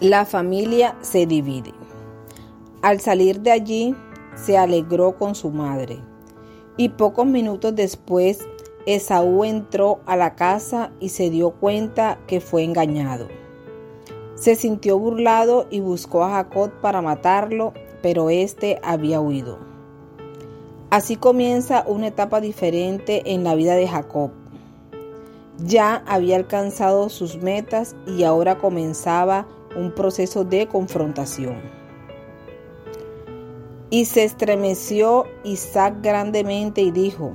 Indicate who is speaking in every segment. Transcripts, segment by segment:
Speaker 1: La familia se divide. Al salir de allí, se alegró con su madre. Y pocos minutos después, Esaú entró a la casa y se dio cuenta que fue engañado. Se sintió burlado y buscó a Jacob para matarlo, pero éste había huido. Así comienza una etapa diferente en la vida de Jacob. Ya había alcanzado sus metas y ahora comenzaba un proceso de confrontación. Y se estremeció Isaac grandemente y dijo,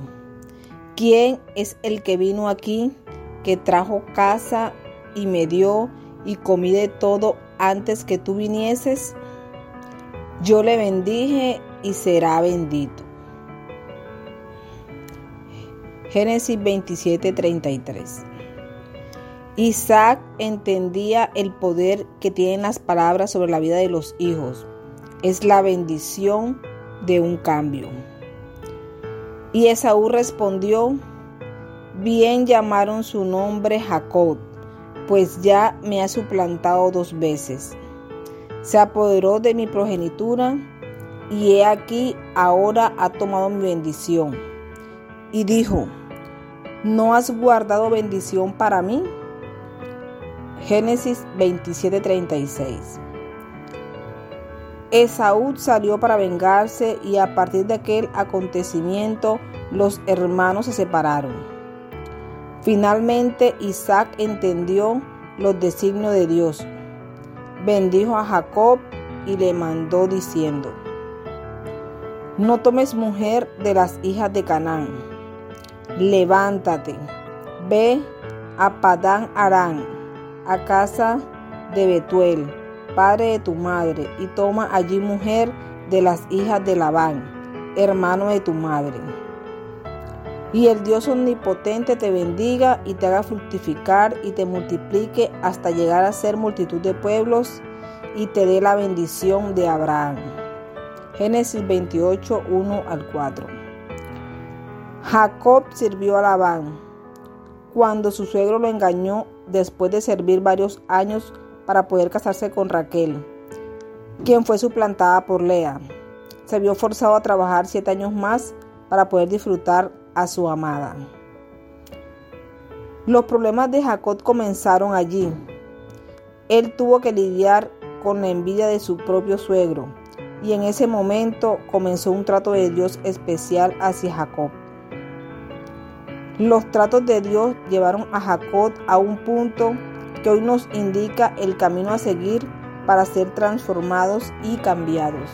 Speaker 1: ¿quién es el que vino aquí, que trajo casa y me dio y comí de todo antes que tú vinieses? Yo le bendije y será bendito. Génesis 27:33 Isaac entendía el poder que tienen las palabras sobre la vida de los hijos. Es la bendición de un cambio. Y Esaú respondió, bien llamaron su nombre Jacob, pues ya me ha suplantado dos veces. Se apoderó de mi progenitura y he aquí ahora ha tomado mi bendición. Y dijo, ¿no has guardado bendición para mí? Génesis 27:36. Esaú salió para vengarse y a partir de aquel acontecimiento los hermanos se separaron. Finalmente Isaac entendió los designios de Dios. Bendijo a Jacob y le mandó diciendo, No tomes mujer de las hijas de Canaán. Levántate, ve a Padán Arán a casa de Betuel, padre de tu madre, y toma allí mujer de las hijas de Labán, hermano de tu madre. Y el Dios omnipotente te bendiga y te haga fructificar y te multiplique hasta llegar a ser multitud de pueblos y te dé la bendición de Abraham. Génesis 28, 1 al 4. Jacob sirvió a Labán cuando su suegro lo engañó después de servir varios años para poder casarse con Raquel, quien fue suplantada por Lea. Se vio forzado a trabajar siete años más para poder disfrutar a su amada. Los problemas de Jacob comenzaron allí. Él tuvo que lidiar con la envidia de su propio suegro y en ese momento comenzó un trato de Dios especial hacia Jacob. Los tratos de Dios llevaron a Jacob a un punto que hoy nos indica el camino a seguir para ser transformados y cambiados.